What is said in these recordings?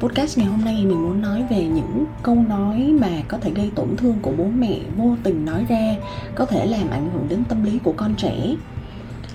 Podcast ngày hôm nay mình muốn nói về những câu nói mà có thể gây tổn thương của bố mẹ vô tình nói ra, có thể làm ảnh hưởng đến tâm lý của con trẻ.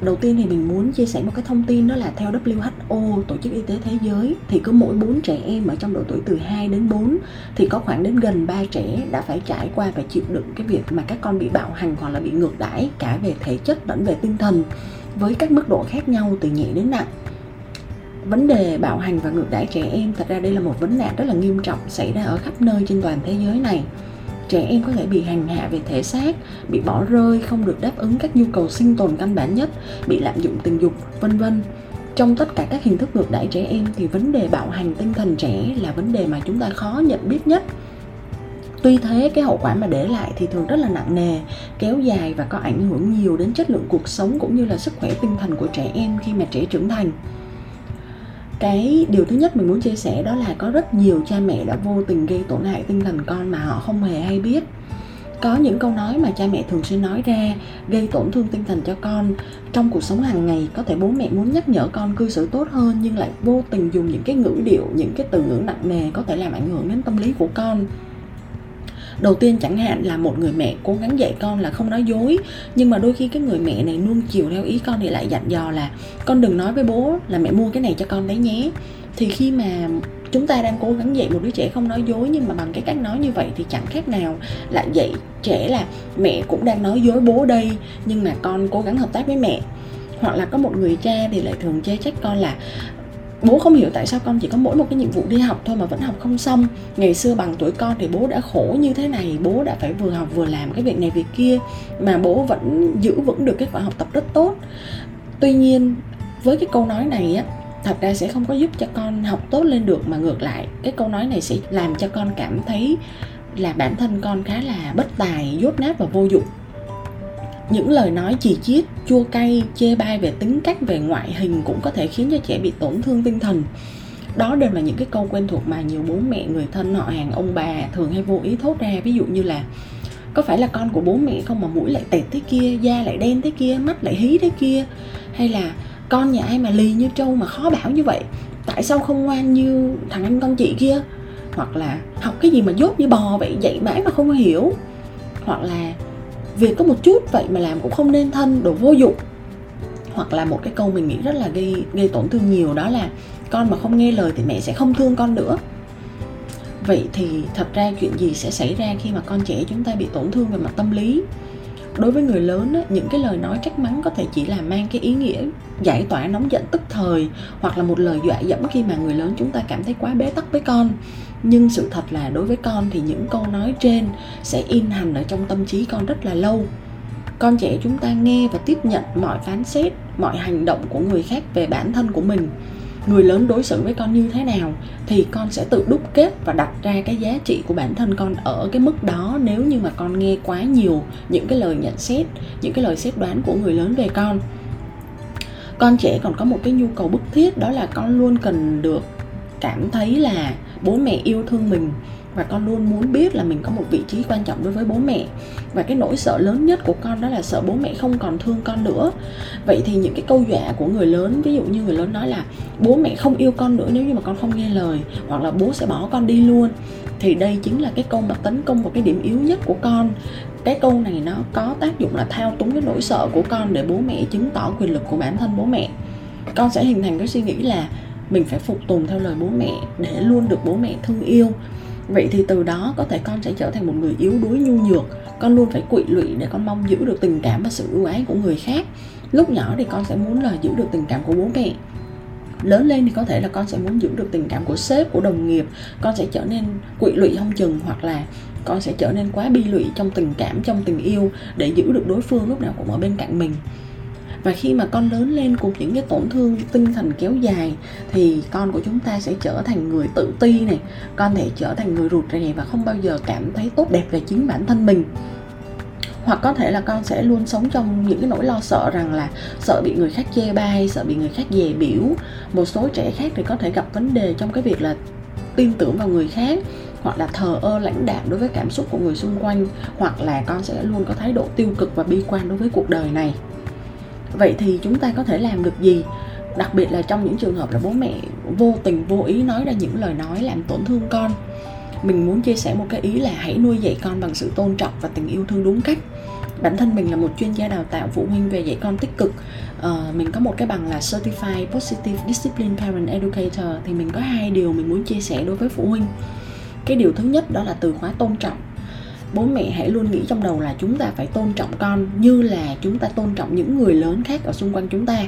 Đầu tiên thì mình muốn chia sẻ một cái thông tin đó là theo WHO tổ chức y tế thế giới thì cứ mỗi 4 trẻ em ở trong độ tuổi từ 2 đến 4 thì có khoảng đến gần 3 trẻ đã phải trải qua và chịu đựng cái việc mà các con bị bạo hành hoặc là bị ngược đãi cả về thể chất lẫn về tinh thần với các mức độ khác nhau từ nhẹ đến nặng vấn đề bạo hành và ngược đãi trẻ em, thật ra đây là một vấn nạn rất là nghiêm trọng xảy ra ở khắp nơi trên toàn thế giới này. Trẻ em có thể bị hành hạ về thể xác, bị bỏ rơi, không được đáp ứng các nhu cầu sinh tồn căn bản nhất, bị lạm dụng tình dục, vân vân. Trong tất cả các hình thức ngược đãi trẻ em thì vấn đề bạo hành tinh thần trẻ là vấn đề mà chúng ta khó nhận biết nhất. Tuy thế, cái hậu quả mà để lại thì thường rất là nặng nề, kéo dài và có ảnh hưởng nhiều đến chất lượng cuộc sống cũng như là sức khỏe tinh thần của trẻ em khi mà trẻ trưởng thành cái điều thứ nhất mình muốn chia sẻ đó là có rất nhiều cha mẹ đã vô tình gây tổn hại tinh thần con mà họ không hề hay biết. Có những câu nói mà cha mẹ thường xuyên nói ra, gây tổn thương tinh thần cho con. Trong cuộc sống hàng ngày, có thể bố mẹ muốn nhắc nhở con cư xử tốt hơn, nhưng lại vô tình dùng những cái ngữ điệu, những cái từ ngữ nặng nề có thể làm ảnh hưởng đến tâm lý của con đầu tiên chẳng hạn là một người mẹ cố gắng dạy con là không nói dối, nhưng mà đôi khi cái người mẹ này nuông chiều theo ý con thì lại dặn dò là, con đừng nói với bố là mẹ mua cái này cho con đấy nhé. Thì khi mà chúng ta đang cố gắng dạy một đứa trẻ không nói dối nhưng mà bằng cái cách nói như vậy thì chẳng khác nào lại dạy trẻ là mẹ cũng đang nói dối bố đây, nhưng mà con cố gắng hợp tác với mẹ. Hoặc là có một người cha thì lại thường chê trách con là bố không hiểu tại sao con chỉ có mỗi một cái nhiệm vụ đi học thôi mà vẫn học không xong. Ngày xưa bằng tuổi con thì bố đã khổ như thế này, bố đã phải vừa học vừa làm cái việc này việc kia, mà bố vẫn giữ vững được kết quả học tập rất tốt. Tuy nhiên, với cái câu nói này á, thật ra sẽ không có giúp cho con học tốt lên được, mà ngược lại, cái câu nói này sẽ làm cho con cảm thấy là bản thân con khá là bất tài dốt nát và vô dụng những lời nói chỉ chiết chua cay, chê bai về tính cách, về ngoại hình cũng có thể khiến cho trẻ bị tổn thương tinh thần. Đó đều là những cái câu quen thuộc mà nhiều bố mẹ, người thân, họ hàng, ông bà thường hay vô ý thốt ra. Ví dụ như là, có phải là con của bố mẹ không mà mũi lại tẹt thế kia, da lại đen thế kia, mắt lại hí thế kia? Hay là con nhà ai mà lì như trâu mà khó bảo như vậy? Tại sao không ngoan như thằng anh con chị kia? Hoặc là, học cái gì mà dốt như bò vậy, dạy mãi mà không hiểu. Hoặc là việc có một chút vậy mà làm cũng không nên thân đồ vô dụng. Hoặc là một cái câu mình nghĩ rất là gây gây tổn thương nhiều, đó là con mà không nghe lời thì mẹ sẽ không thương con nữa. Vậy thì thật ra chuyện gì sẽ xảy ra khi mà con trẻ chúng ta bị tổn thương về mặt tâm lý? Đối với người lớn những cái lời nói trách mắng có thể chỉ là mang cái ý nghĩa giải tỏa nóng giận tức thời hoặc là một lời dọa dẫm khi mà người lớn chúng ta cảm thấy quá bế tắc với con. Nhưng sự thật là đối với con thì những câu nói trên sẽ in hành ở trong tâm trí con rất là lâu. Con trẻ chúng ta nghe và tiếp nhận mọi phán xét, mọi hành động của người khác về bản thân của mình người lớn đối xử với con như thế nào thì con sẽ tự đúc kết và đặt ra cái giá trị của bản thân con ở cái mức đó. Nếu như mà con nghe quá nhiều những cái lời nhận xét, những cái lời xét đoán của người lớn về con con trẻ còn có một cái nhu cầu bức thiết, đó là con luôn cần được cảm thấy là bố mẹ yêu thương mình và con luôn muốn biết là mình có một vị trí quan trọng đối với bố mẹ. Và cái nỗi sợ lớn nhất của con đó là sợ bố mẹ không còn thương con nữa. Vậy thì những cái câu dọa của người lớn, ví dụ như người lớn nói là, bố mẹ không yêu con nữa nếu như mà con không nghe lời. Hoặc là, bố sẽ bỏ con đi luôn. Thì đây chính là cái câu mà tấn công vào cái điểm yếu nhất của con. Cái câu này nó có tác dụng là thao túng cái nỗi sợ của con để bố mẹ chứng tỏ quyền lực của bản thân bố mẹ. Con sẽ hình thành cái suy nghĩ là mình phải phục tùng theo lời bố mẹ để luôn được bố mẹ thương yêu vậy thì từ đó có thể con sẽ trở thành một người yếu đuối, nhu nhược. Con luôn phải quỵ lụy để con mong giữ được tình cảm và sự ưu ái của người khác. Lúc nhỏ thì con sẽ muốn là giữ được tình cảm của bố mẹ. Lớn lên thì có thể là con sẽ muốn giữ được tình cảm của sếp, của đồng nghiệp. Con sẽ trở nên quỵ lụy không chừng hoặc là con sẽ trở nên quá bi lụy trong tình cảm, trong tình yêu để giữ được đối phương lúc nào cũng ở bên cạnh mình và khi mà con lớn lên cùng những cái tổn thương tinh thần kéo dài, thì con của chúng ta sẽ trở thành người tự ti này. Con thể trở thành người rụt rè và không bao giờ cảm thấy tốt đẹp về chính bản thân mình. Hoặc có thể là con sẽ luôn sống trong những cái nỗi lo sợ rằng là sợ bị người khác chê bai, sợ bị người khác dè biểu. Một số trẻ khác thì có thể gặp vấn đề trong cái việc là tin tưởng vào người khác, hoặc là thờ ơ, lãnh đạm đối với cảm xúc của người xung quanh, hoặc là con sẽ luôn có thái độ tiêu cực và bi quan đối với cuộc đời này vậy thì chúng ta có thể làm được gì? Đặc biệt là trong những trường hợp là bố mẹ vô tình vô ý nói ra những lời nói làm tổn thương con. Mình muốn chia sẻ một cái ý là hãy nuôi dạy con bằng sự tôn trọng và tình yêu thương đúng cách. Bản thân mình là một chuyên gia đào tạo phụ huynh về dạy con tích cực. Uh, mình có một cái bằng là certified positive discipline parent educator thì mình có hai điều mình muốn chia sẻ đối với phụ huynh. Cái điều thứ nhất đó là từ khóa tôn trọng bố mẹ hãy luôn nghĩ trong đầu là chúng ta phải tôn trọng con như là chúng ta tôn trọng những người lớn khác ở xung quanh chúng ta.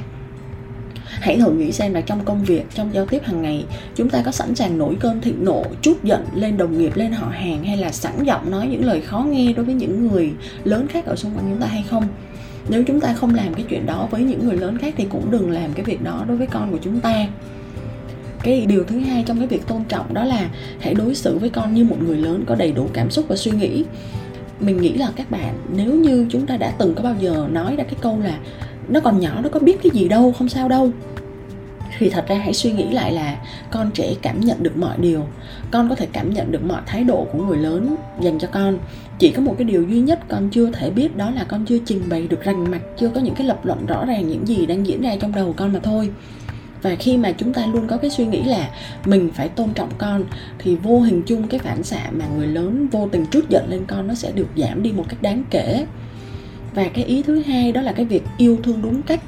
Hãy thử nghĩ xem là trong công việc, trong giao tiếp hàng ngày, chúng ta có sẵn sàng nổi cơn thịnh nộ, chút giận lên đồng nghiệp, lên họ hàng hay là sẵn giọng nói những lời khó nghe đối với những người lớn khác ở xung quanh chúng ta hay không? Nếu chúng ta không làm cái chuyện đó với những người lớn khác thì cũng đừng làm cái việc đó đối với con của chúng ta cái điều thứ hai trong cái việc tôn trọng đó là hãy đối xử với con như một người lớn có đầy đủ cảm xúc và suy nghĩ. Mình nghĩ là các bạn, nếu như chúng ta đã từng có bao giờ nói ra cái câu là nó còn nhỏ, nó có biết cái gì đâu, không sao đâu. Thì thật ra hãy suy nghĩ lại là con trẻ cảm nhận được mọi điều. Con có thể cảm nhận được mọi thái độ của người lớn dành cho con. Chỉ có một cái điều duy nhất con chưa thể biết đó là con chưa trình bày được rành mạch, chưa có những cái lập luận rõ ràng những gì đang diễn ra trong đầu con mà thôi và khi mà chúng ta luôn có cái suy nghĩ là mình phải tôn trọng con, thì vô hình chung cái phản xạ mà người lớn vô tình trút giận lên con nó sẽ được giảm đi một cách đáng kể. Và cái ý thứ hai đó là cái việc yêu thương đúng cách.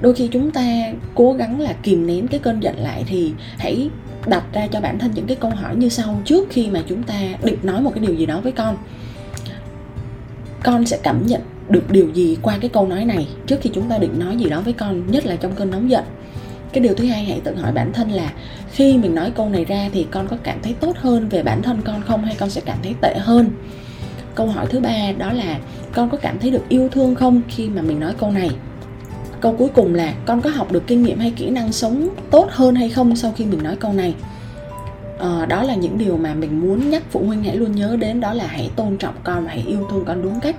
Đôi khi chúng ta cố gắng là kìm nén cái cơn giận lại thì hãy đặt ra cho bản thân những cái câu hỏi như sau trước khi mà chúng ta định nói một cái điều gì đó với con. Con sẽ cảm nhận được điều gì qua cái câu nói này trước khi chúng ta định nói gì đó với con, nhất là trong cơn nóng giận cái điều thứ hai hãy tự hỏi bản thân là khi mình nói câu này ra thì con có cảm thấy tốt hơn về bản thân con không hay con sẽ cảm thấy tệ hơn? Câu hỏi thứ ba đó là con có cảm thấy được yêu thương không khi mà mình nói câu này? Câu cuối cùng là con có học được kinh nghiệm hay kỹ năng sống tốt hơn hay không sau khi mình nói câu này? À, đó là những điều mà mình muốn nhắc phụ huynh hãy luôn nhớ đến đó là hãy tôn trọng con và hãy yêu thương con đúng cách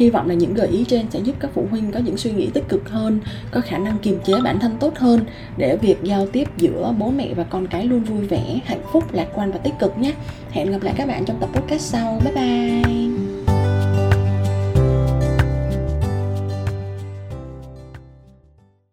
hy vọng là những gợi ý trên sẽ giúp các phụ huynh có những suy nghĩ tích cực hơn, có khả năng kiềm chế bản thân tốt hơn để việc giao tiếp giữa bố mẹ và con cái luôn vui vẻ, hạnh phúc, lạc quan và tích cực nhé. Hẹn gặp lại các bạn trong tập podcast sau. Bye bye.